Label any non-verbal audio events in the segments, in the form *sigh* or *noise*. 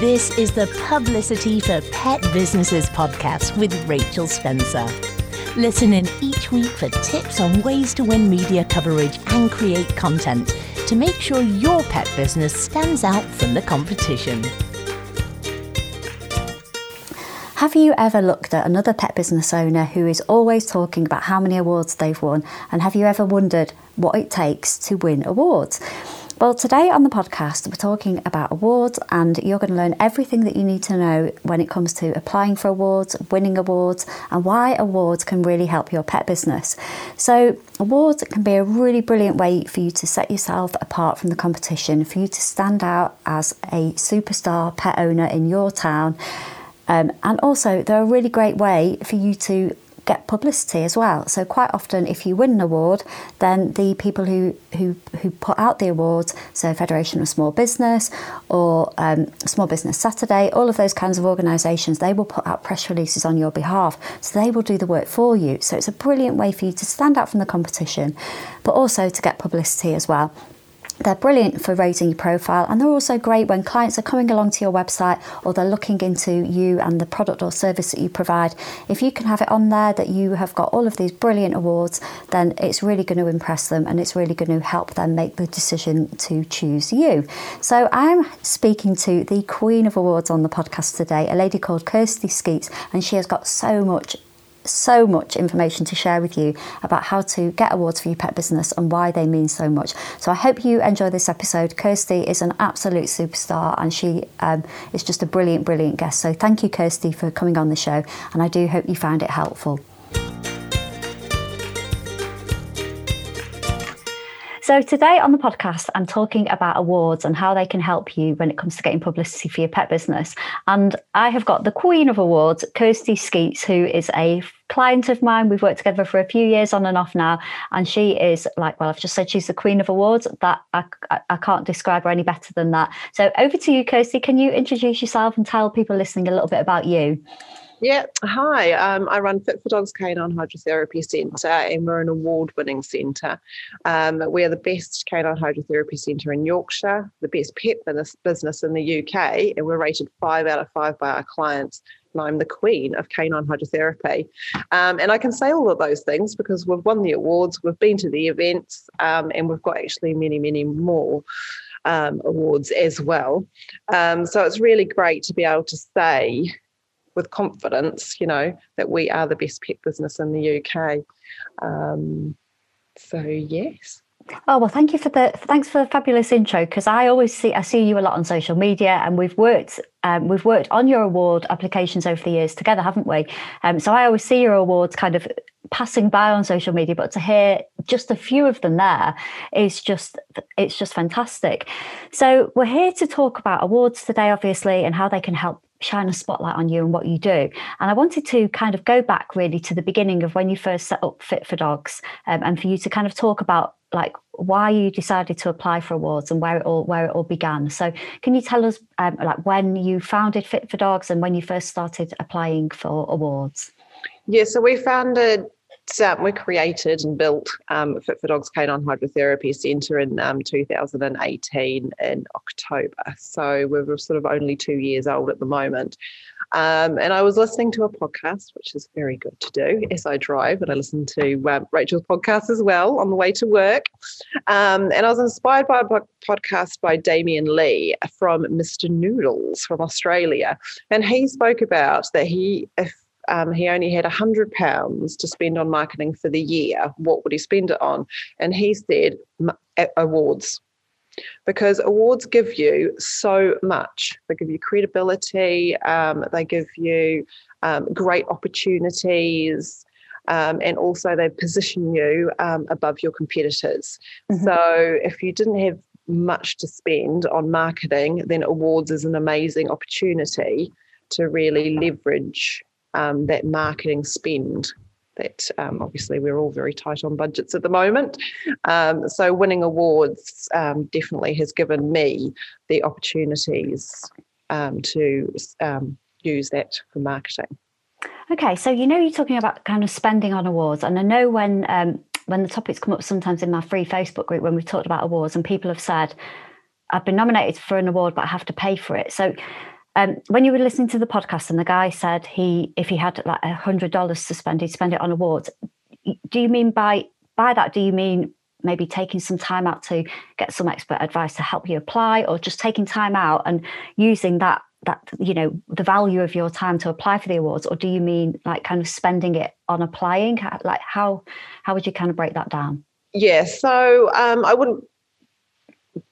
This is the Publicity for Pet Businesses podcast with Rachel Spencer. Listen in each week for tips on ways to win media coverage and create content to make sure your pet business stands out from the competition. Have you ever looked at another pet business owner who is always talking about how many awards they've won? And have you ever wondered what it takes to win awards? Well, today on the podcast, we're talking about awards, and you're going to learn everything that you need to know when it comes to applying for awards, winning awards, and why awards can really help your pet business. So, awards can be a really brilliant way for you to set yourself apart from the competition, for you to stand out as a superstar pet owner in your town. Um, and also, they're a really great way for you to get publicity as well. So quite often, if you win an award, then the people who who who put out the awards, so Federation of Small Business or um, Small Business Saturday, all of those kinds of organisations, they will put out press releases on your behalf. So they will do the work for you. So it's a brilliant way for you to stand out from the competition, but also to get publicity as well. They're brilliant for raising your profile, and they're also great when clients are coming along to your website or they're looking into you and the product or service that you provide. If you can have it on there that you have got all of these brilliant awards, then it's really going to impress them and it's really going to help them make the decision to choose you. So I'm speaking to the Queen of Awards on the podcast today, a lady called Kirsty Skeets, and she has got so much so much information to share with you about how to get awards for your pet business and why they mean so much. So I hope you enjoy this episode. Kirsty is an absolute superstar and she um, is just a brilliant, brilliant guest. So thank you, Kirsty, for coming on the show. And I do hope you found it helpful. So, today on the podcast, I'm talking about awards and how they can help you when it comes to getting publicity for your pet business. And I have got the queen of awards, Kirsty Skeets, who is a client of mine. We've worked together for a few years on and off now. And she is like, well, I've just said she's the queen of awards. That I, I, I can't describe her any better than that. So, over to you, Kirsty. Can you introduce yourself and tell people listening a little bit about you? Yeah, hi. Um, I run Fit for Dogs Canine Hydrotherapy Centre, and we're an award winning centre. Um, we are the best canine hydrotherapy centre in Yorkshire, the best pet business in the UK, and we're rated five out of five by our clients. And I'm the queen of canine hydrotherapy. Um, and I can say all of those things because we've won the awards, we've been to the events, um, and we've got actually many, many more. Um, awards as well. Um, so it's really great to be able to say with confidence, you know, that we are the best pet business in the UK. Um, so yes. Oh well, thank you for the thanks for the fabulous intro because I always see I see you a lot on social media and we've worked um, we've worked on your award applications over the years together, haven't we? Um, so I always see your awards kind of passing by on social media, but to hear just a few of them there is just it's just fantastic. So we're here to talk about awards today, obviously, and how they can help shine a spotlight on you and what you do. And I wanted to kind of go back really to the beginning of when you first set up Fit for Dogs, um, and for you to kind of talk about like why you decided to apply for awards and where it all where it all began. So, can you tell us um, like when you founded Fit for Dogs and when you first started applying for awards? Yeah, so we founded um, we created and built um, Fit for Dogs Canine Hydrotherapy Centre in um, 2018 in October. So we're sort of only two years old at the moment. Um, and I was listening to a podcast, which is very good to do as I drive, and I listen to uh, Rachel's podcast as well on the way to work. Um, and I was inspired by a podcast by Damien Lee from Mr. Noodles from Australia. And he spoke about that he, if um, he only had hundred pounds to spend on marketing for the year, what would he spend it on? And he said awards because awards give you so much. They give you credibility, um, they give you um, great opportunities. Um, and also, they position you um, above your competitors. Mm-hmm. So, if you didn't have much to spend on marketing, then awards is an amazing opportunity to really leverage um, that marketing spend that um, obviously we're all very tight on budgets at the moment. Um, so winning awards um, definitely has given me the opportunities um, to um, use that for marketing. Okay, so you know you're talking about kind of spending on awards, and I know when um, when the topics come up sometimes in my free Facebook group when we've talked about awards, and people have said, "I've been nominated for an award, but I have to pay for it." So um, when you were listening to the podcast and the guy said he if he had like a hundred dollars to spend he'd spend it on awards. Do you mean by by that do you mean maybe taking some time out to get some expert advice to help you apply or just taking time out and using that that you know the value of your time to apply for the awards? Or do you mean like kind of spending it on applying? Like how how would you kind of break that down? Yeah so um, i wouldn't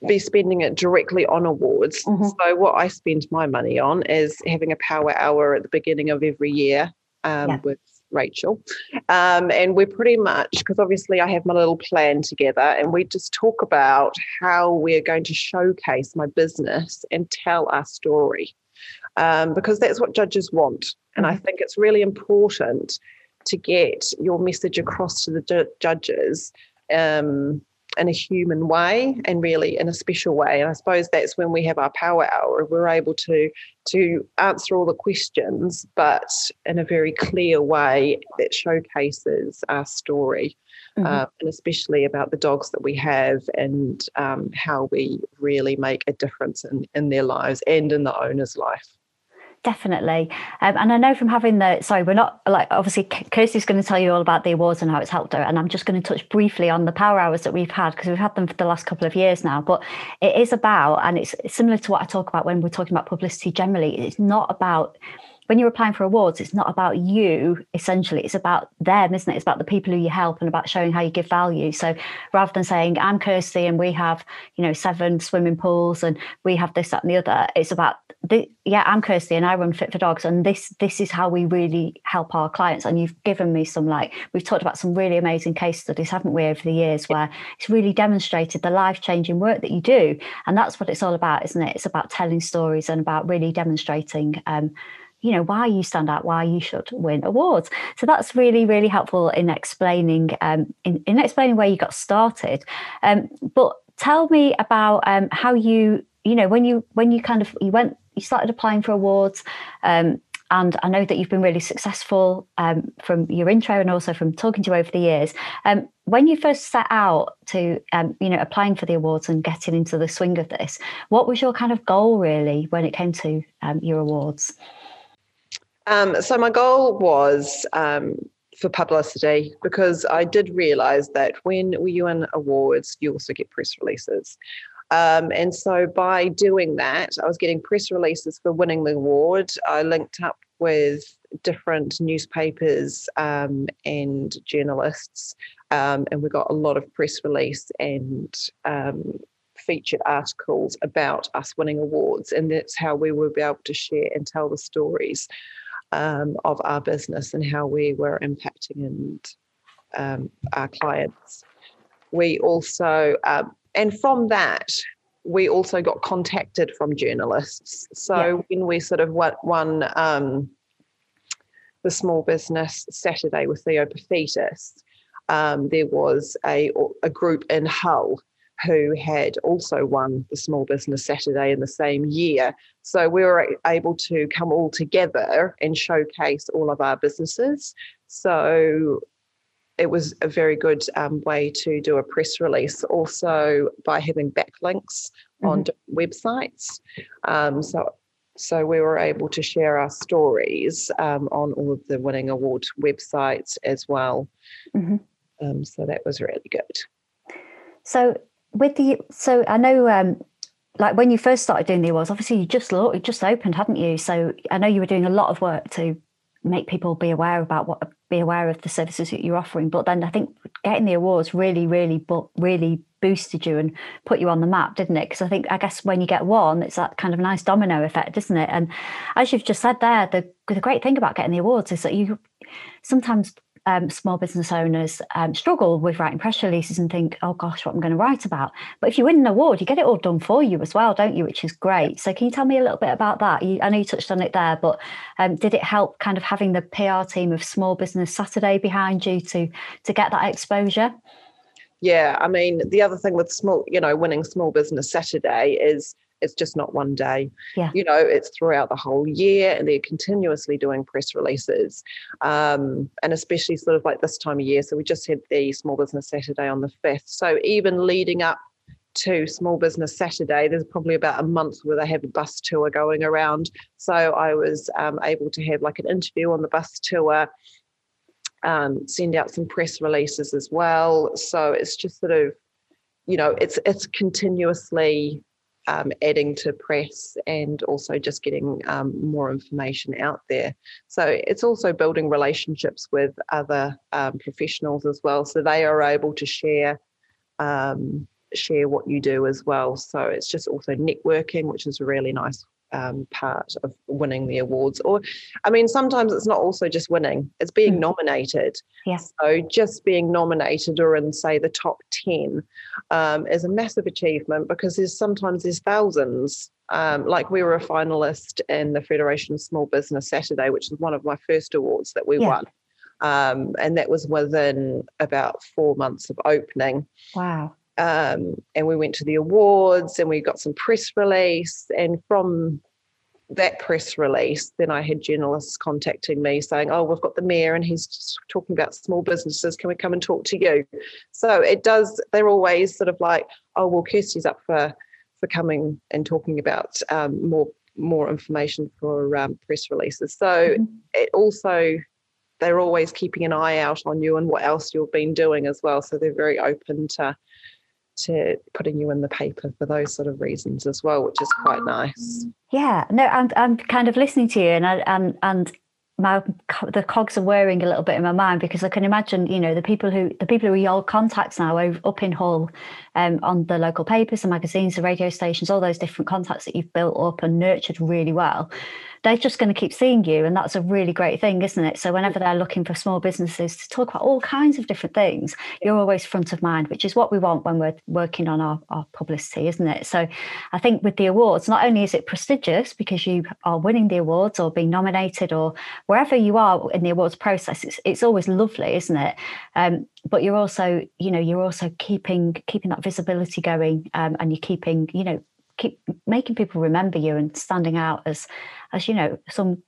be spending it directly on awards mm-hmm. so what i spend my money on is having a power hour at the beginning of every year um, yeah. with Rachel. Um, and we're pretty much, because obviously I have my little plan together, and we just talk about how we're going to showcase my business and tell our story. Um, because that's what judges want. And I mm-hmm. think it's really important to get your message across to the ju- judges um, in a human way and really in a special way. And I suppose that's when we have our power hour. We're able to to answer all the questions, but in a very clear way that showcases our story. Mm-hmm. Uh, and especially about the dogs that we have and um, how we really make a difference in, in their lives and in the owner's life definitely. Um, and I know from having the sorry, we're not like obviously Kirsty's going to tell you all about the awards and how it's helped her, and I'm just going to touch briefly on the power hours that we've had because we've had them for the last couple of years now. But it is about, and it's similar to what I talk about when we're talking about publicity generally. It's not about when you're applying for awards, it's not about you essentially, it's about them, isn't it? It's about the people who you help and about showing how you give value. So rather than saying, I'm Kirsty and we have, you know, seven swimming pools and we have this, that, and the other, it's about the, yeah, I'm Kirsty and I run Fit for Dogs, and this this is how we really help our clients. And you've given me some like we've talked about some really amazing case studies, haven't we, over the years, where it's really demonstrated the life changing work that you do, and that's what it's all about, isn't it? It's about telling stories and about really demonstrating. Um, you know why you stand out why you should win awards so that's really really helpful in explaining um, in, in explaining where you got started um, but tell me about um, how you you know when you when you kind of you went you started applying for awards um, and I know that you've been really successful um, from your intro and also from talking to you over the years. Um, when you first set out to, um, you know, applying for the awards and getting into the swing of this, what was your kind of goal really when it came to um, your awards? Um, so my goal was um, for publicity because I did realise that when you win awards, you also get press releases. Um, and so by doing that, I was getting press releases for winning the award. I linked up with different newspapers um, and journalists, um, and we got a lot of press release and um, featured articles about us winning awards. And that's how we will be able to share and tell the stories um, of our business and how we were impacting and um, our clients. We also, um, and from that, we also got contacted from journalists. So yeah. when we sort of won um, the Small Business Saturday with Theo Paphitis, um, there was a, a group in Hull who had also won the Small Business Saturday in the same year. So we were able to come all together and showcase all of our businesses. So it was a very good um, way to do a press release, also by having backlinks mm-hmm. on websites. Um, so so we were able to share our stories um, on all of the winning award websites as well. Mm-hmm. Um, so that was really good. So with the so I know um, like when you first started doing the awards, obviously you just you just opened, hadn't you? So I know you were doing a lot of work to make people be aware about what be aware of the services that you're offering. But then I think getting the awards really, really, but really boosted you and put you on the map, didn't it? Because I think I guess when you get one, it's that kind of nice domino effect, isn't it? And as you've just said there, the the great thing about getting the awards is that you sometimes um, small business owners um, struggle with writing press releases and think, oh gosh, what I'm going to write about. But if you win an award, you get it all done for you as well, don't you? Which is great. So can you tell me a little bit about that? You, I know you touched on it there, but um, did it help kind of having the PR team of Small Business Saturday behind you to to get that exposure? Yeah, I mean, the other thing with small, you know, winning Small Business Saturday is it's just not one day. Yeah. You know, it's throughout the whole year and they're continuously doing press releases. Um, and especially sort of like this time of year. So we just had the Small Business Saturday on the 5th. So even leading up to Small Business Saturday, there's probably about a month where they have a bus tour going around. So I was um, able to have like an interview on the bus tour, um, send out some press releases as well. So it's just sort of, you know, it's it's continuously um, adding to press and also just getting um, more information out there. So it's also building relationships with other um, professionals as well, so they are able to share um, share what you do as well. So it's just also networking, which is really nice um, part of winning the awards. Or, I mean, sometimes it's not also just winning; it's being mm. nominated. Yes. So just being nominated or in say the top ten um, is a massive achievement because there's sometimes there's thousands. Um, like we were a finalist in the Federation of Small Business Saturday, which is one of my first awards that we yeah. won. Um, and that was within about four months of opening. Wow. Um, and we went to the awards and we got some press release. And from that press release, then I had journalists contacting me saying, Oh, we've got the mayor and he's talking about small businesses. Can we come and talk to you? So it does, they're always sort of like, Oh, well, Kirsty's up for for coming and talking about um, more more information for um, press releases. So mm-hmm. it also they're always keeping an eye out on you and what else you've been doing as well. So they're very open to to putting you in the paper for those sort of reasons as well, which is quite nice. Yeah, no, I'm I'm kind of listening to you, and I, and and my the cogs are whirring a little bit in my mind because I can imagine, you know, the people who the people who are your contacts now up in Hull, um, on the local papers, the magazines, the radio stations, all those different contacts that you've built up and nurtured really well they're just going to keep seeing you. And that's a really great thing, isn't it? So whenever they're looking for small businesses to talk about all kinds of different things, you're always front of mind, which is what we want when we're working on our, our publicity, isn't it? So I think with the awards, not only is it prestigious because you are winning the awards or being nominated or wherever you are in the awards process, it's, it's always lovely, isn't it? Um, but you're also, you know, you're also keeping keeping that visibility going, um, and you're keeping, you know, keep making people remember you and standing out as as you know some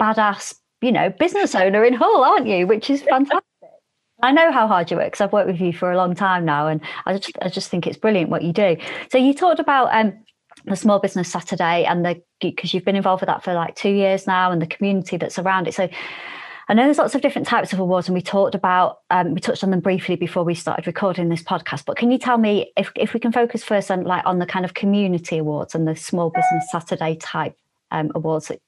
badass you know business owner in Hull, aren't you? Which is fantastic. I know how hard you work because I've worked with you for a long time now, and I just I just think it's brilliant what you do. So you talked about um, the Small Business Saturday and the because you've been involved with that for like two years now, and the community that's around it. So I know there's lots of different types of awards, and we talked about um, we touched on them briefly before we started recording this podcast. But can you tell me if if we can focus first on like on the kind of community awards and the Small Business Saturday type um, awards that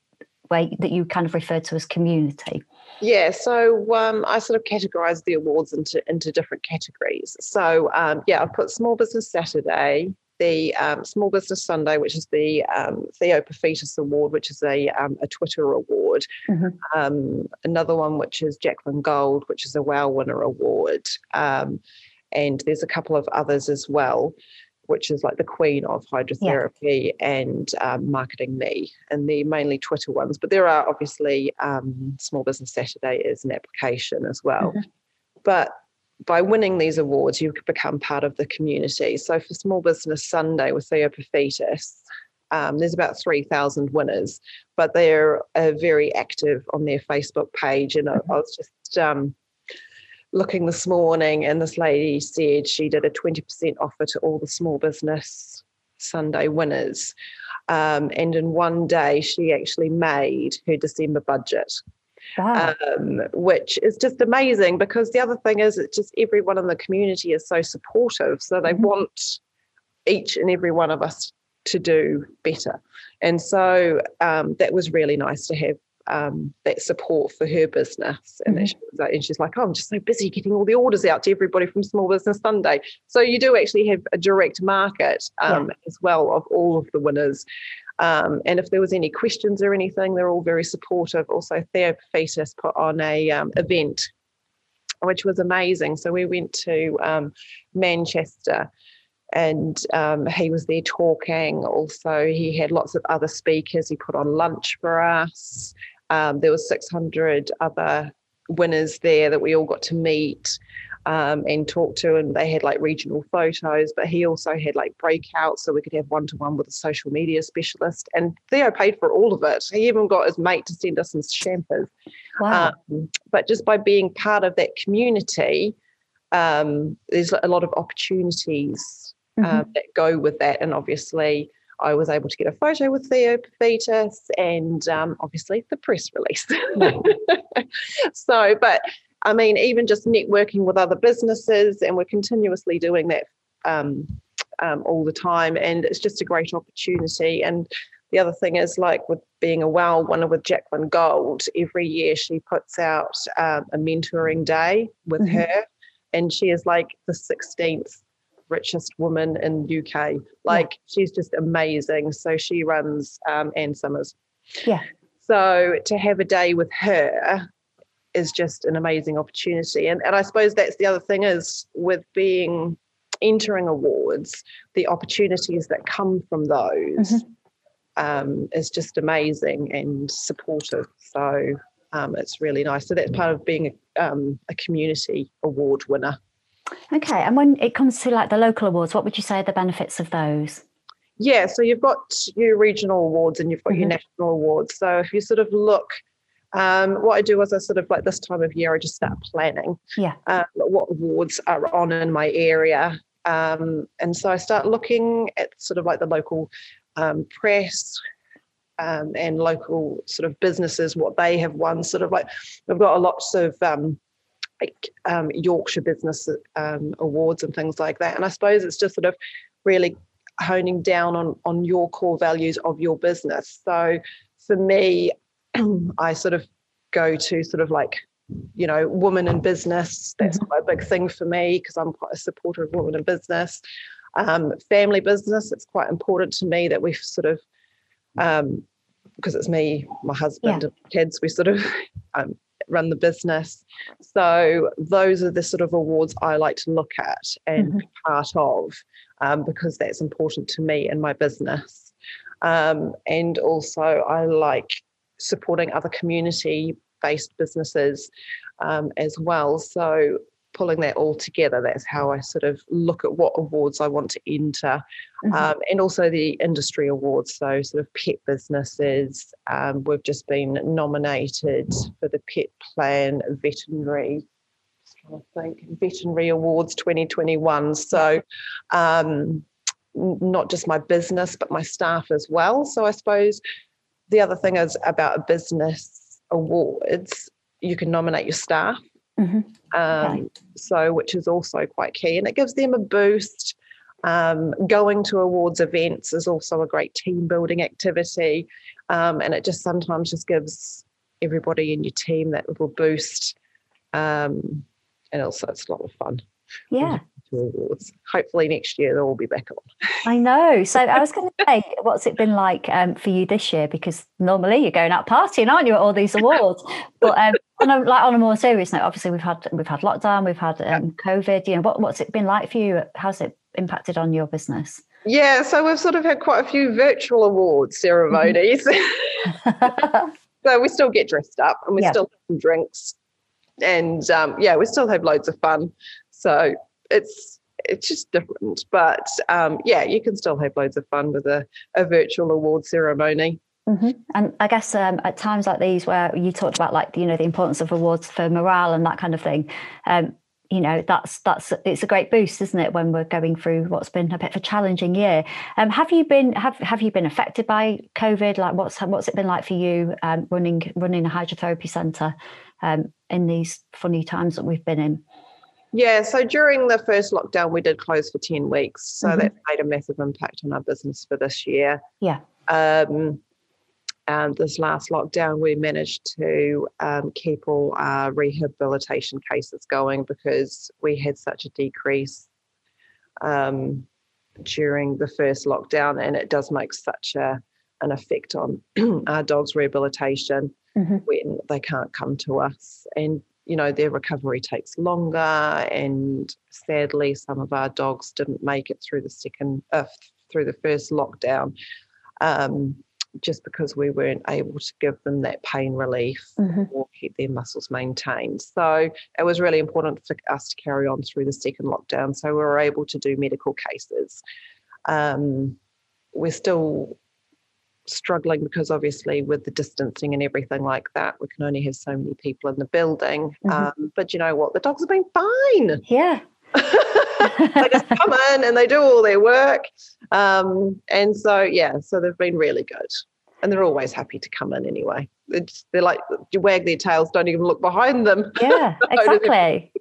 where that you kind of refer to as community? Yeah, so um, I sort of categorise the awards into into different categories. So um, yeah, I've put Small Business Saturday, the um, Small Business Sunday, which is the um, Theo Paphitis Award, which is a, um, a Twitter award. Mm-hmm. Um, another one, which is Jacqueline Gold, which is a WOW Winner Award. Um, and there's a couple of others as well, which is like the queen of hydrotherapy yeah. and um, marketing me, and the mainly Twitter ones. But there are obviously Small Business Saturday is an application as well. Mm-hmm. But by winning these awards, you become part of the community. So for Small Business Sunday with Theo Paphitis, um, there's about 3,000 winners, but they're uh, very active on their Facebook page. And I, I was just um, looking this morning, and this lady said she did a 20% offer to all the Small Business Sunday winners. Um, and in one day, she actually made her December budget wow. um, which is just amazing because the other thing is it's just everyone in the community is so supportive. So they mm-hmm. want each and every one of us to do better. And so um, that was really nice to have um, that support for her business. And, mm-hmm. she like, and she's like, oh, I'm just so busy getting all the orders out to everybody from Small Business Sunday. So you do actually have a direct market um, yeah. as well of all of the winners. Um, and if there was any questions or anything, they're all very supportive. Also, Theo Paphitis put on a um, event, which was amazing. So we went to um, Manchester and um, he was there talking. Also, he had lots of other speakers. He put on lunch for us. Um, there was 600 other winners there that we all got to meet um, and talk to, and they had like regional photos. But he also had like breakouts, so we could have one to one with a social media specialist. And Theo paid for all of it. He even got his mate to send us some champers. Wow! Um, but just by being part of that community, um, there's a lot of opportunities um, that go with that. And obviously, I was able to get a photo with Theo Paphitis and um, obviously the press release. *laughs* so, but I mean, even just networking with other businesses, and we're continuously doing that um, um, all the time. And it's just a great opportunity. And the other thing is, like with being a WOW winner with Jacqueline Gold, every year she puts out um, a mentoring day with mm-hmm. her. And she is like the 16th richest woman in UK. Like yeah. she's just amazing. So she runs um, Ann Summers. Yeah. So to have a day with her is just an amazing opportunity. And and I suppose that's the other thing is with being entering awards, the opportunities that come from those mm-hmm. um, is just amazing and supportive. So um, it's really nice. So that's part of being a, um, a community award winner. Okay, and when it comes to like the local awards, what would you say are the benefits of those? Yeah, so you've got your regional awards and you've got mm-hmm. your national awards. So if you sort of look, um, what I do is I sort of like this time of year, I just start planning. Yeah. Um, what awards are on in my area, um, and so I start looking at sort of like the local um, press. Um, and local sort of businesses, what they have won, sort of like we've got a lots of um, like um, Yorkshire Business um, Awards and things like that. And I suppose it's just sort of really honing down on on your core values of your business. So for me, *clears throat* I sort of go to sort of like you know woman in business. That's mm-hmm. quite a big thing for me because I'm quite a supporter of women in business. Um, family business. It's quite important to me that we've sort of um, because it's me, my husband, yeah. and kids. We sort of *laughs* um, run the business. So those are the sort of awards I like to look at and mm-hmm. be part of um, because that's important to me and my business. Um, and also, I like supporting other community based businesses um, as well. So pulling that all together, that's how I sort of look at what awards I want to enter, mm-hmm. um, and also the industry awards. So, sort of pet businesses. Um, we've just been nominated for the Pet Plan Veterinary. I think veterinary awards 2021. So, um, not just my business, but my staff as well. So, I suppose the other thing is about a business awards, you can nominate your staff Mm-hmm. Um, So, which is also quite key, and it gives them a boost. Um, going to awards events is also a great team building activity, um, and it just sometimes just gives everybody in your team that little boost, um, and also it's a lot of fun. Yeah, awards. Hopefully next year they'll all be back on. I know. So I was going to say, what's it been like um, for you this year? Because normally you're going out partying, aren't you, at all these awards? but um, on a, like on a more serious note, obviously we've had we've had lockdown, we've had um, COVID. You know, what, what's it been like for you? How's it impacted on your business? Yeah, so we've sort of had quite a few virtual awards ceremonies. *laughs* so we still get dressed up and we yeah. still have some drinks, and um, yeah, we still have loads of fun. So it's it's just different. But um, yeah, you can still have loads of fun with a, a virtual award ceremony. Mm-hmm. And I guess um, at times like these, where you talked about like you know the importance of awards for morale and that kind of thing, um, you know that's that's it's a great boost, isn't it? When we're going through what's been a bit of a challenging year. Um, have you been have have you been affected by COVID? Like what's what's it been like for you um, running running a hydrotherapy centre um, in these funny times that we've been in? Yeah, so during the first lockdown, we did close for 10 weeks. So mm-hmm. that made a massive impact on our business for this year. Yeah. Um, this last lockdown, we managed to um, keep all our rehabilitation cases going because we had such a decrease um, during the first lockdown, and it does make such a an effect on *clears throat* our dogs' rehabilitation mm-hmm. when they can't come to us. And you know, their recovery takes longer. And sadly, some of our dogs didn't make it through the second, uh, through the first lockdown, um, just because we weren't able to give them that pain relief mm-hmm. or keep their muscles maintained. So it was really important for us to carry on through the second lockdown. So we were able to do medical cases. Um, we're still struggling because obviously with the distancing and everything like that, we can only have so many people in the building. Mm-hmm. Um, but you know what? The dogs have been fine. Yeah. They just come in and they do all their work. Um, and so, yeah, so they've been really good. And they're always happy to come in anyway. It's, they're like, you wag their tails, don't even look behind them. Yeah, *laughs* exactly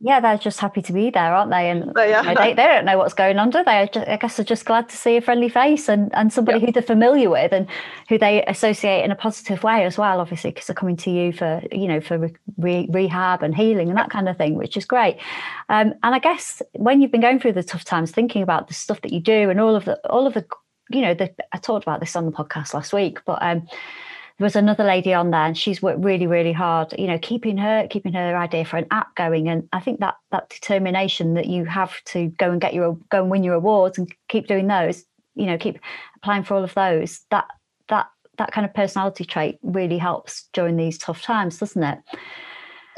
yeah, they're just happy to be there, aren't they? And they, know, they, they, don't know what's going on, do they? I guess they're just glad to see a friendly face and, and somebody yep. who they're familiar with and who they associate in a positive way as well, obviously, because they're coming to you for, you know, for re- rehab and healing and that kind of thing, which is great. Um, and I guess when you've been going through the tough times, thinking about the stuff that you do and all of the, all of the, you know, the, I talked about this on the podcast last week, but um, there was another lady on there and she's worked really really hard you know keeping her keeping her idea for an app going. And i think that that determination that you have to go and get your go and win your awards and keep doing those you know keep applying for all of those that that that kind of personality trait really helps during these tough times doesn't it?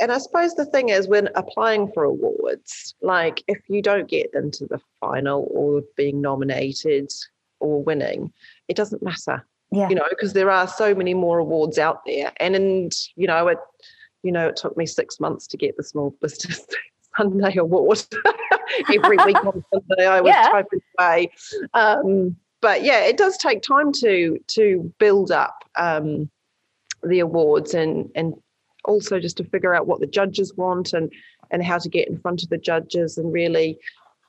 And I suppose the thing is, when applying for awards, like if you don't get into the final or being nominated or winning, it doesn't matter yeah. you know because there are so many more awards out there and and you know it you know it took me six months to get the small *laughs* business sunday award *laughs* every week on *laughs* sunday i was yeah. typing away um, but yeah it does take time to to build up um, the awards and and also just to figure out what the judges want and and how to get in front of the judges and really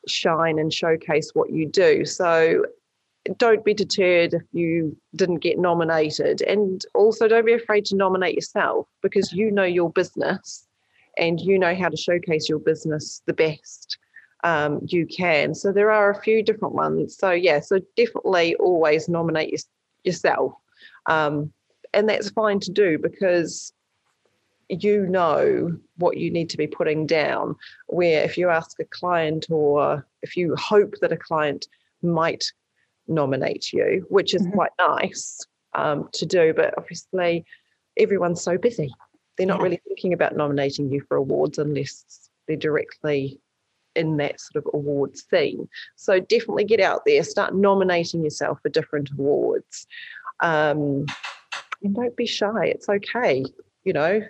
shine and showcase what you do so don't be deterred if you didn't get nominated. And also, don't be afraid to nominate yourself because you know your business and you know how to showcase your business the best um, you can. So, there are a few different ones. So, yeah, so definitely always nominate your, yourself. Um, and that's fine to do because you know what you need to be putting down. Where if you ask a client or if you hope that a client might nominate you, which is mm-hmm. quite nice um, to do. But obviously, everyone's so busy. They're not yeah. really thinking about nominating you for awards unless they're directly in that sort of award scene. So definitely get out there, start nominating yourself for different awards. Um, and don't be shy. It's okay. You know,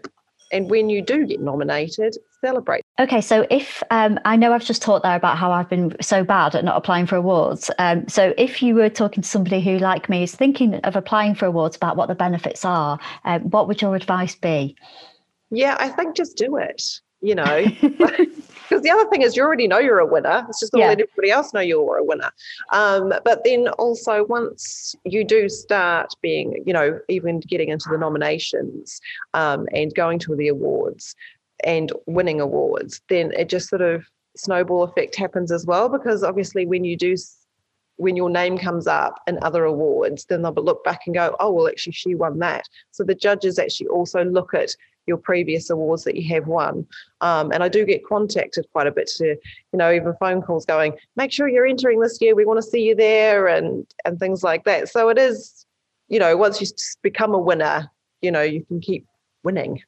and when you do get nominated, celebrate. Okay, so if um, I know I've just talked there about how I've been so bad at not applying for awards. Um, so if you were talking to somebody who, like me, is thinking of applying for awards about what the benefits are, um, what would your advice be? Yeah, I think just do it you know *laughs* *laughs* because the other thing is you already know you're a winner it's just not yeah. let everybody else know you're a winner um, but then also once you do start being you know even getting into the nominations um, and going to the awards and winning awards then it just sort of snowball effect happens as well because obviously when you do when your name comes up in other awards, then they'll look back and go, oh, well, actually, she won that. So the judges actually also look at your previous awards that you have won. Um, and I do get contacted quite a bit to, you know, even phone calls going, make sure you're entering this year. We want to see you there and and things like that. So it is, you know, once you become a winner, you know, you can keep winning.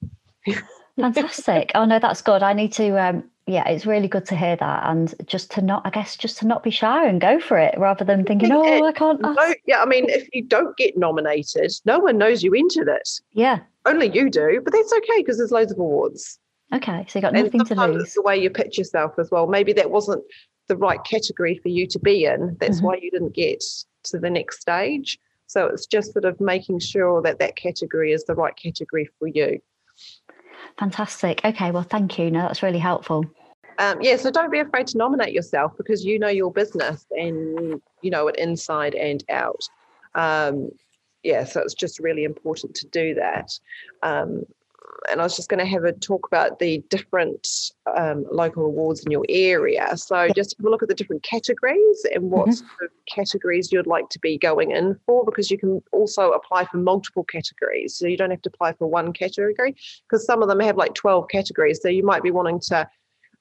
*laughs* Fantastic. Oh no, that's good. I need to um yeah, it's really good to hear that, and just to not, I guess, just to not be shy and go for it, rather than thinking, "Oh, I can't." No, yeah, I mean, if you don't get nominated, no one knows you into it. Yeah, only you do, but that's okay because there's loads of awards. Okay, so you got nothing to lose. It's the way you pitch yourself as well. Maybe that wasn't the right category for you to be in. That's mm-hmm. why you didn't get to the next stage. So it's just sort of making sure that that category is the right category for you. Fantastic. Okay, well, thank you. No, that's really helpful. Um, yeah, so don't be afraid to nominate yourself because you know your business and you know it inside and out. Um, yeah, so it's just really important to do that. Um, and I was just going to have a talk about the different um, local awards in your area. So just have a look at the different categories and what mm-hmm. sort of categories you'd like to be going in for, because you can also apply for multiple categories. So you don't have to apply for one category, because some of them have like 12 categories. So you might be wanting to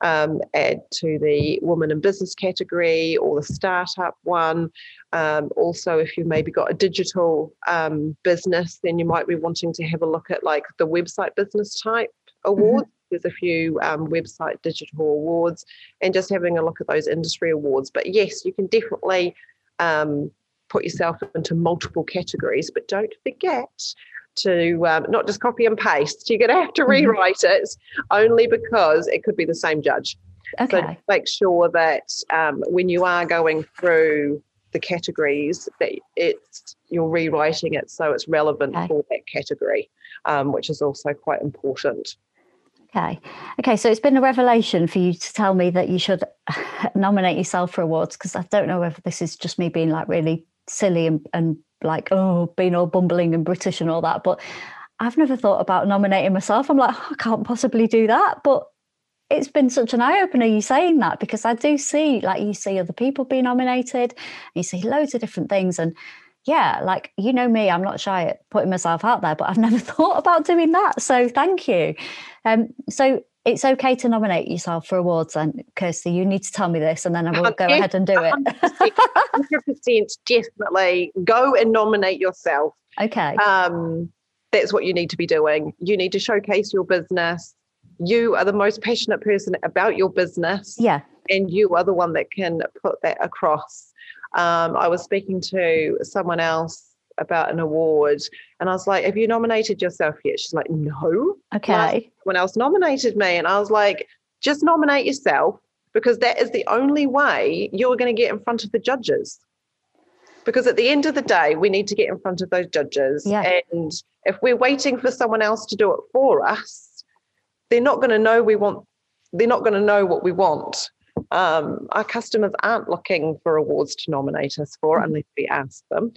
um, add to the woman in business category or the startup one. Um, also, if you've maybe got a digital um, business, then you might be wanting to have a look at like the website business type awards. Mm-hmm. There's a few um, website digital awards and just having a look at those industry awards. But yes, you can definitely um, put yourself into multiple categories, but don't forget to um, not just copy and paste. You're going to have to mm-hmm. rewrite it only because it could be the same judge. Okay. So make sure that um, when you are going through the categories, that it's you're rewriting it so it's relevant Okay. for that category, um, which is also quite important. Okay. Okay. So it's been a revelation for you to tell me that you should *laughs* nominate yourself for awards because I don't know whether this is just me being like really silly and, and like, oh, being all bumbling and British and all that. But I've never thought about nominating myself. I'm like, "Oh, I can't possibly do that. But it's been such an eye opener you saying that because I do see, like, you see other people being nominated, you see loads of different things. And yeah, like, you know me, I'm not shy at putting myself out there, but I've *laughs* never thought about doing that. So thank you. Um, so it's okay to nominate yourself for awards, and Kirsty, you need to tell me this, and then I will go ahead and do it. 100% definitely go and nominate yourself. okay. Um, that's what you need to be doing. You need to showcase your business. You are the most passionate person about your business. yeah. and you are the one that can put that across. Um, I was speaking to someone else about an award, and I was like, "Have you nominated yourself yet?" She's like, "No." Okay. Someone else nominated me, and I was like, "Just nominate yourself because that is the only way you're going to get in front of the judges." Because at the end of the day, we need to get in front of those judges, Yeah. and if we're waiting for someone else to do it for us, they're not going to know we want. They're not going to know what we want um, our customers aren't looking for awards to nominate us for Mhm. unless we ask them.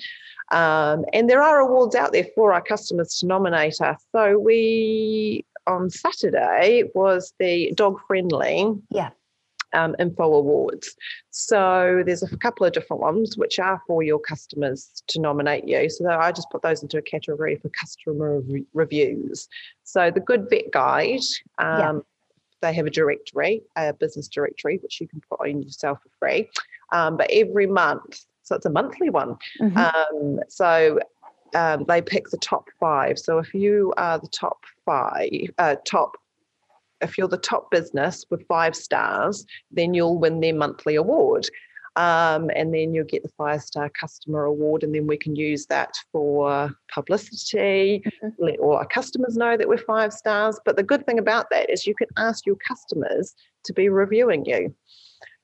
Um, and there are awards out there for our customers to nominate us. So we on Saturday was the dog friendly Yeah. um, info awards. So there's a couple of different ones which are for your customers to nominate you. So I just put those into a category for customer re- reviews. So the Good Vet Guide. Um, Yeah. They have a directory, a business directory, which you can put on yourself for free. Um, but every month, so it's a monthly one. Mhm. Um, so um, they pick the top five. So if you are the top five, uh, top, if you're the top business with five stars, then you'll win their monthly award. Um, and then you'll get the five star customer award, and then we can use that for publicity, Mhm. let all our customers know that we're five stars. But the good thing about that is you can ask your customers to be reviewing you.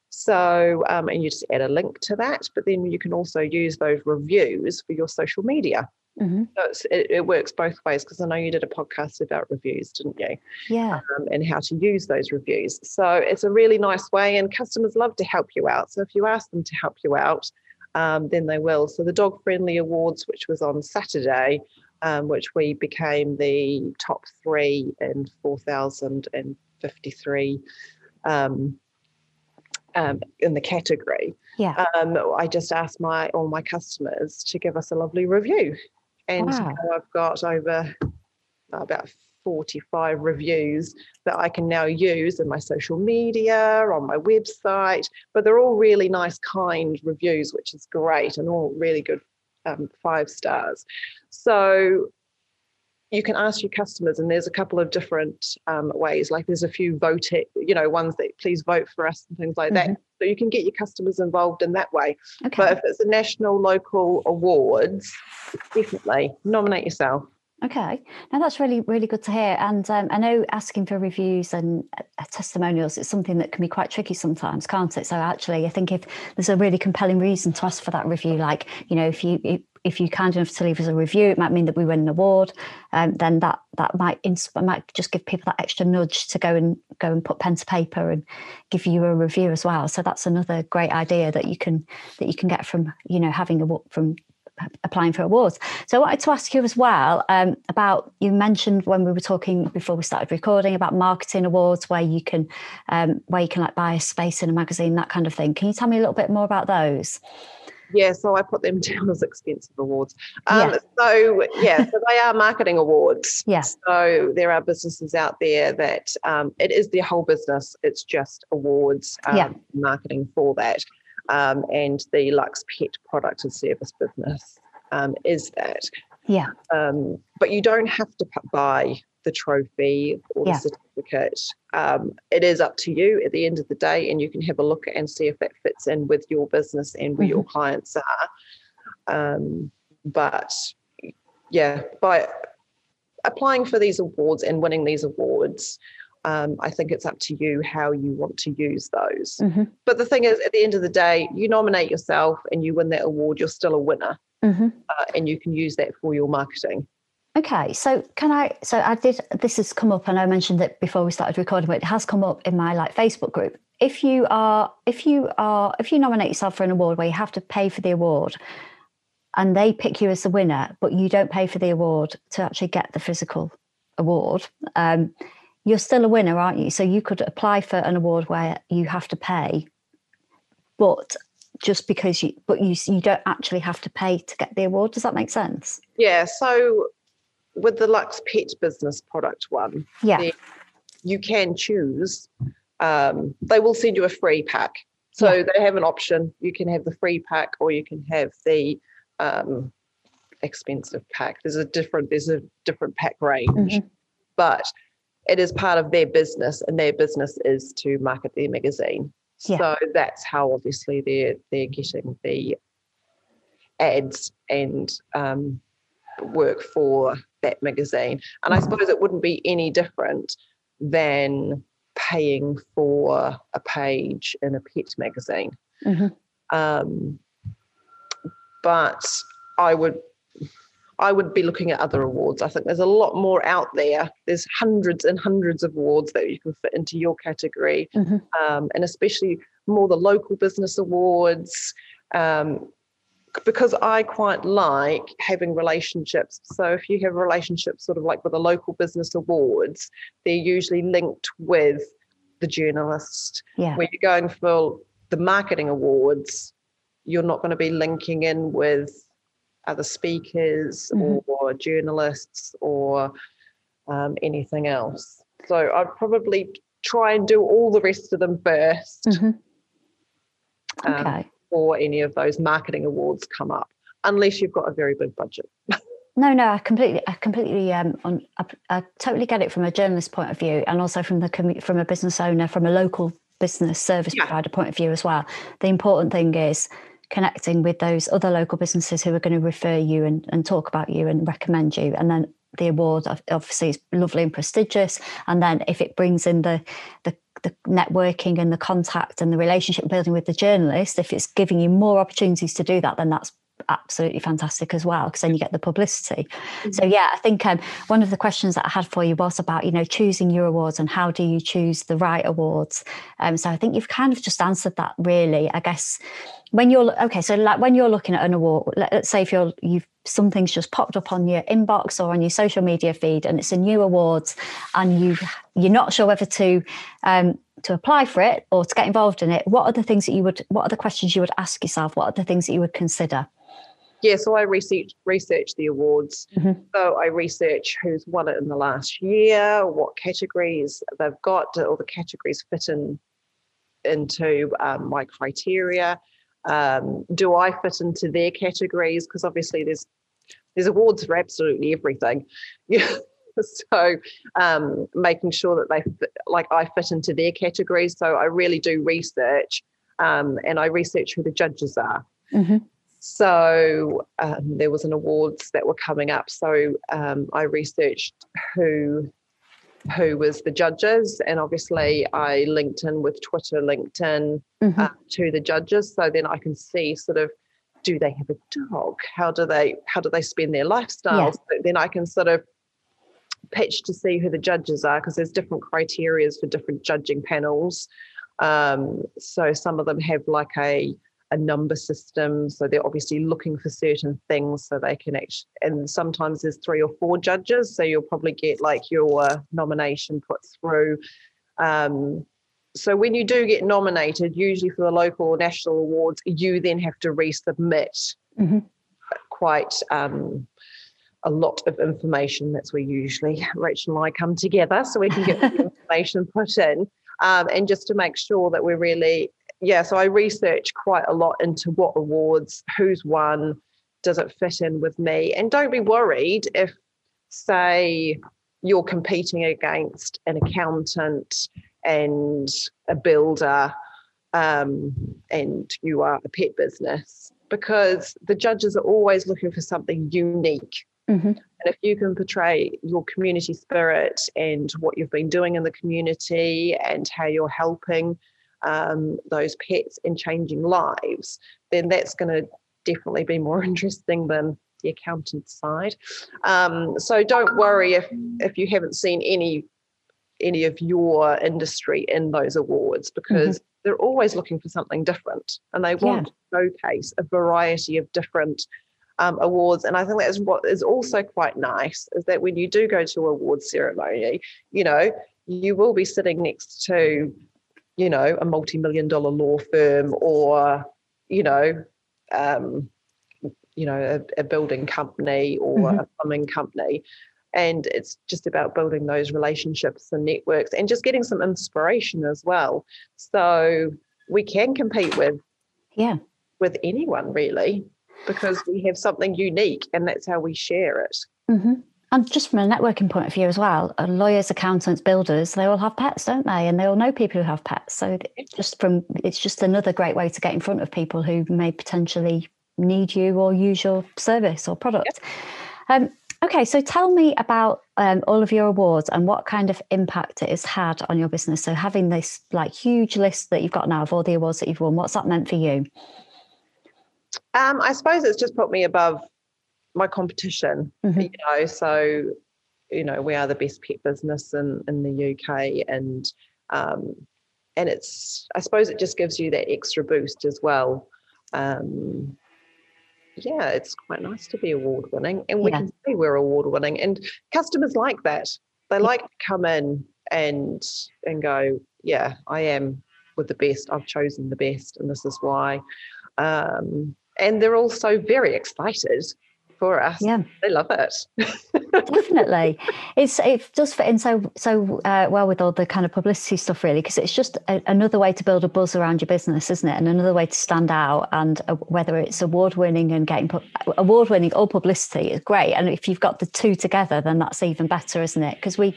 So, um, and you just add a link to that, but then you can also use those reviews for your social media. Mhm. So it's, it, it works both ways because I know you did a podcast about reviews, didn't you? Yeah. Um, and how to use those reviews. So it's a really nice way, and customers love to help you out. So if you ask them to help you out, um, then they will. So the Dog Friendly Awards, which was on Saturday, um, which we became the top three in 4,053 um, um, in the category Yeah. um, I just asked my all my customers to give us a lovely review, and Wow. I've got over about 45 reviews that I can now use in my social media, on my website. But they're all really nice, kind reviews, which is great, and all really good um, five stars. So you can ask your customers, and there's a couple of different um, ways. Like there's a few vote, you know, ones that please vote for us and things like that. So you can get your customers involved in that way. Okay. But if it's a national, local awards, definitely nominate yourself. Okay, now that's really, really good to hear. And um, I know asking for reviews and uh, testimonials is something that can be quite tricky sometimes, can't it? So actually, I think if there's a really compelling reason to ask for that review, like you know, if you if, you're kind enough to leave us a review, it might mean that we win an award. Um, then that that might ins- might just give people that extra nudge to go and go and put pen to paper and give you a review as well. So that's another great idea that you can that you can get from you know having a from applying for awards. So I wanted to ask you as well um, about you mentioned when we were talking before we started recording about marketing awards where you can um, where you can like buy a space in a magazine that kind of thing. Can you tell me a little bit more about those? Yeah, so I put them *laughs* down as expensive awards. Um, Yeah. So yeah, so they are marketing awards. *laughs* Yeah. So there are businesses out there that um, it is their whole business. It's just awards, um, Yeah. marketing for that, um, and the Lux Pet product and service business um, is that. Yeah. Um, but you don't have to buy the trophy or the certificate. Um, it is up to you at the end of the day, and you can have a look and see if that fits in with your business and where your clients are. Um, but yeah, by applying for these awards and winning these awards, um, I think it's up to you how you want to use those. Mm-hmm. But the thing is, at the end of the day, you nominate yourself and you win that award, you're still a winner, Mm-hmm. uh, and you can use that for your marketing. Okay, so can I? So I did. This has come up, and I mentioned it before we started recording, but it has come up in my like Facebook group. If you are, if you are, if you nominate yourself for an award where you have to pay for the award, and they pick you as the winner, but you don't pay for the award to actually get the physical award, um, you're still a winner, aren't you? So you could apply for an award where you have to pay, but just because you, but you you don't actually have to pay to get the award. Does that make sense? Yeah. So with the Lux Pet Business product one, Yeah. You can choose. Um, they will send you a free pack. So Yeah. they have an option. You can have the free pack or you can have the um, expensive pack. There's a different there's a different pack range, Mhm. but it is part of their business, and their business is to market their magazine. Yeah. So that's how obviously they're they're getting the ads and um, work for that magazine. And I suppose it wouldn't be any different than paying for a page in a pet magazine. Mhm. Um, but I would I would be looking at other awards. I think there's a lot more out there. There's hundreds and hundreds of awards that you can fit into your category, Mhm. um, and especially more the local business awards. Um, because I quite like having relationships. So if you have relationships sort of like with the local business awards, they're usually linked with the journalist. Yeah. When you're going for the marketing awards, you're not going to be linking in with other speakers Mhm. or journalists or um, anything else. So I'd probably try and do all the rest of them 1st Mhm. um, before any of those marketing awards come up, unless you've got a very big budget. No, no, I completely, I completely, um, on, I, I totally get it from a journalist point of view, and also from the from a business owner, from a local business service Yeah. provider point of view as well. The important thing is connecting with those other local businesses who are going to refer you and, and talk about you and recommend you, and then the award obviously is lovely and prestigious, and then if it brings in the the the networking and the contact and the relationship building with the journalist, if it's giving you more opportunities to do that, then that's absolutely fantastic as well because then you get the publicity. So yeah, I think um, one of the questions that I had for you was about you know choosing your awards and how do you choose the right awards. Um, so I think you've kind of just answered that really. I guess when you're okay, so like when you're looking at an award, let, us say if you're you've something's just popped up on your inbox or on your social media feed and it's a new awards and you you're not sure whether to um, to apply for it or to get involved in it. What are the things that you would? What are the questions you would ask yourself? What are the things that you would consider? Yeah, so I research research the awards. Mhm. So I research who's won it in the last year, what categories they've got, do all the categories fit in into um, my criteria. Um, do I fit into their categories? Because obviously there's there's awards for absolutely everything. *laughs* Yeah. So um, making sure that they fit, like I fit into their categories. So I really do research, um, and I research who the judges are. Mhm. So um, there was an awards that were coming up. So um, I researched who who was the judges, and obviously I linked in with Twitter, LinkedIn Mhm. uh, to the judges. So then I can see sort of do they have a dog? How do they how do they spend their lifestyle? Yeah. So then I can sort of pitch to see who the judges are because there's different criterias for different judging panels. Um, so some of them have like a a number system, so they're obviously looking for certain things so they can actually. And sometimes there's three or four judges, so you'll probably get like your nomination put through. Um, so when you do get nominated, usually for the local or national awards, you then have to resubmit Mhm. quite um, a lot of information. That's where usually Rachel and I come together so we can get the *laughs* information put in. Um, and just to make sure that we're really, yeah, so I research quite a lot into what awards, who's won, does it fit in with me? And don't be worried if, say, you're competing against an accountant and a builder um, and you are a pet business because the judges are always looking for something unique. Mm-hmm. And if you can portray your community spirit and what you've been doing in the community and how you're helping um, those pets and changing lives, then that's going to definitely be more *laughs* interesting than the accountant side. Um, so don't worry if if you haven't seen any any of your industry in those awards because mm-hmm. they're always looking for something different and they want yeah. to showcase a variety of different um, awards. And I think that's what is also quite nice is that when you do go to a awards ceremony, you know, you will be sitting next to, you know, a multi-million dollar law firm or, you know, um, you know, a, a building company or mm-hmm. a plumbing company and it's just about building those relationships and networks and just getting some inspiration as well so we can compete with yeah with anyone really because we have something unique and that's how we share it mm-hmm. And just from a networking point of view as well uh, lawyers accountants builders they all have pets don't they and they all know people who have pets so just from it's just another great way to get in front of people who may potentially need you or use your service or product yep. um, Okay, so tell me about um, all of your awards and what kind of impact it has had on your business. So having this like huge list that you've got now of all the awards that you've won, what's that meant for you? Um, I suppose it's just put me above my competition. Mm-hmm. You know, so you know we are the best pet business in in the UK, and um, and it's I suppose it just gives you that extra boost as well. Um, yeah, it's quite nice to be award winning and we yeah. can say we're award winning. And customers like that. They yeah. like to come in and and go, yeah, I am with the best. I've chosen the best, and this is why. Um, and they're also very excited for us. Yeah, they love it. Definitely, *laughs* it's it does fit in so so uh, well with all the kind of publicity stuff, really, because it's just a, another way to build a buzz around your business, isn't it? And another way to stand out. And uh, whether it's award winning and getting pu- award winning or publicity is great. And if you've got the two together, then that's even better, isn't it? Because we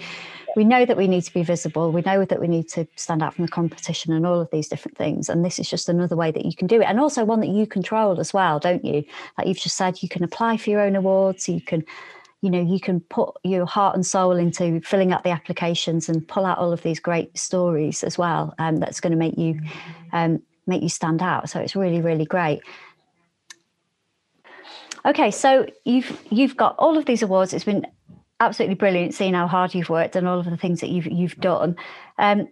we know that we need to be visible. We know that we need to stand out from the competition and all of these different things. And this is just another way that you can do it. And also one that you control as well, don't you? Like you've just said, you can apply for your own awards. You can, you know, you can put your heart and soul into filling out the applications and pull out all of these great stories as well. Um, that's going to make you um, make you stand out. So it's really, really great. Okay, so you've you've got all of these awards. It's been absolutely brilliant seeing how hard you've worked and all of the things that you've you've done. Um,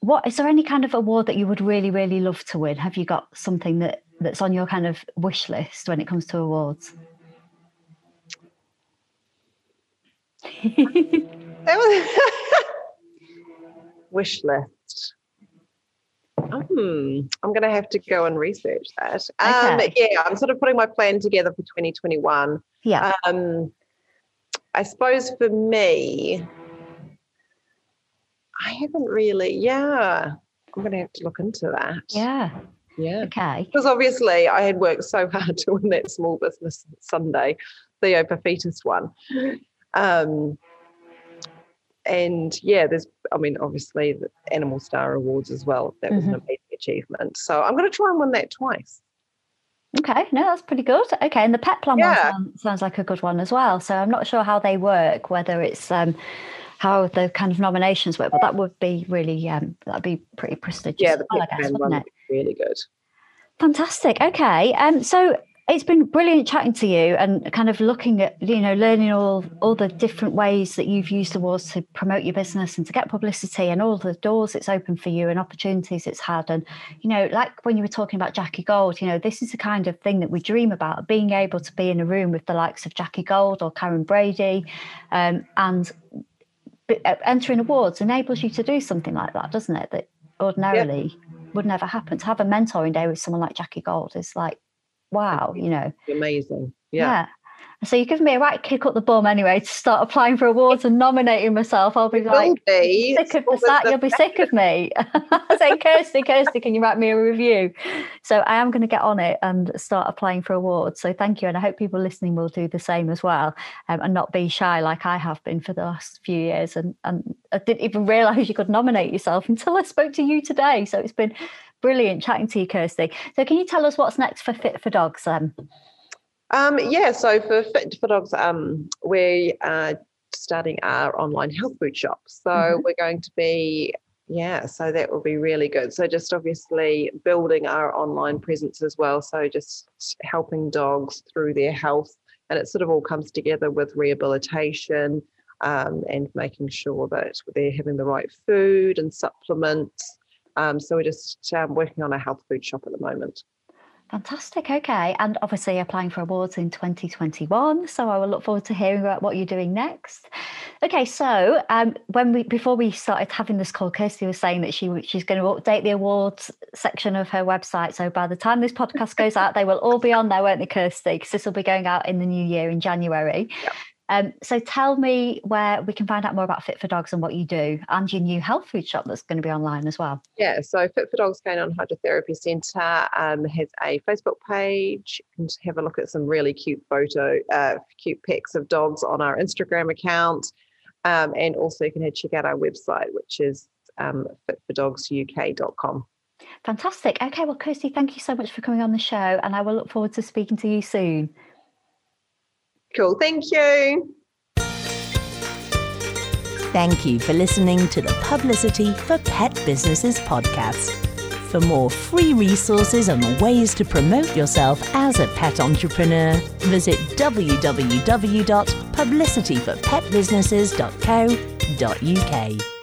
what is there any kind of award that you would really really love to win? Have you got something that that's on your kind of wish list when it comes to awards? *laughs* wish list. Hmm, I'm going to have to go and research that. Um, okay. Yeah, I'm sort of putting my plan together for 2021. Yeah. Um, I suppose for me, I haven't really, yeah, I'm going to have to look into that. Yeah. Yeah. Okay. Because obviously I had worked so *laughs* hard to win that small business Sunday, the Theo Paphitis one. Um, and yeah, there's, I mean, obviously the Animal Star Awards as well. That was mm-hmm. an amazing achievement. So I'm going to try and win that twice. Okay, no, that's pretty good. Okay, and the Petplan yeah. sounds, sounds, like a good one as well. So I'm not sure how they work, whether it's um, how the kind of nominations work, but that would be really um, that'd be pretty prestigious. Yeah, the pet well, guess, one would really good. Fantastic. Okay, um, so it's been brilliant chatting to you and kind of looking at you know learning all all the different ways that you've used awards to promote your business and to get publicity and all the doors it's opened for you and opportunities it's had. And you know like when you were talking about Jackie Gold you know this is the kind of thing that we dream about being able to be in a room with the likes of Jackie Gold or Karren Brady um, and uh, entering awards enables you to do something like that doesn't it? That ordinarily yeah. would never happen. To have a mentoring day with someone like Jackie Gold is like wow, you know. Amazing. Yeah. yeah. So you're giving me a right kick up the bum anyway to start applying for awards and nominating myself. I'll be like be. sick of that. You'll be sick of me. *laughs* Saying, Kirsty, Kirsty, can you write me a review? So I am going to get on it and start applying for awards. So thank you. And I hope people listening will do the same as well um, and not be shy like I have been for the last few years. And, and I didn't even realise you could nominate yourself until I spoke to you today. So it's been brilliant chatting to you, Kirsty. So, can you tell us what's next for Fit for Dogs then? Um, yeah, so for Fit for Dogs, um, we are starting our online health food shop. So mm-hmm. we're going to be, yeah, so that will be really good. So just obviously building our online presence as well. So just helping dogs through their health. And it sort of all comes together with rehabilitation um, and making sure that they're having the right food and supplements. Um, so we're just um, working on a health food shop at the moment. Fantastic. Okay. And obviously applying for awards in 2021. So I will look forward to hearing about what you're doing next. Okay. So um, when we before we started having this call, Kirsty was saying that she she's going to update the awards section of her website. So by the time this podcast goes out, they will all be on there, won't they, Kirsty? Because this will be going out in the new year in January. Yep. Um, so tell me where we can find out more about Fit for Dogs and what you do and your new health food shop that's going to be online as well. Yeah, so Fit for Dogs Canine Hydrotherapy Centre um, has a Facebook page. You can have a look at some really cute photo, uh, cute pics of dogs on our Instagram account. Um, and also you can head check out our website, which is um, fitfordogsuk.com. Fantastic. Okay, well, Kirsty, thank you so much for coming on the show, and I will look forward to speaking to you soon. Cool. Thank you. Thank you for listening to the Publicity for Pet Businesses podcast. For more free resources and ways to promote yourself as a pet entrepreneur, visit www.publicityforpetbusinesses.co.uk.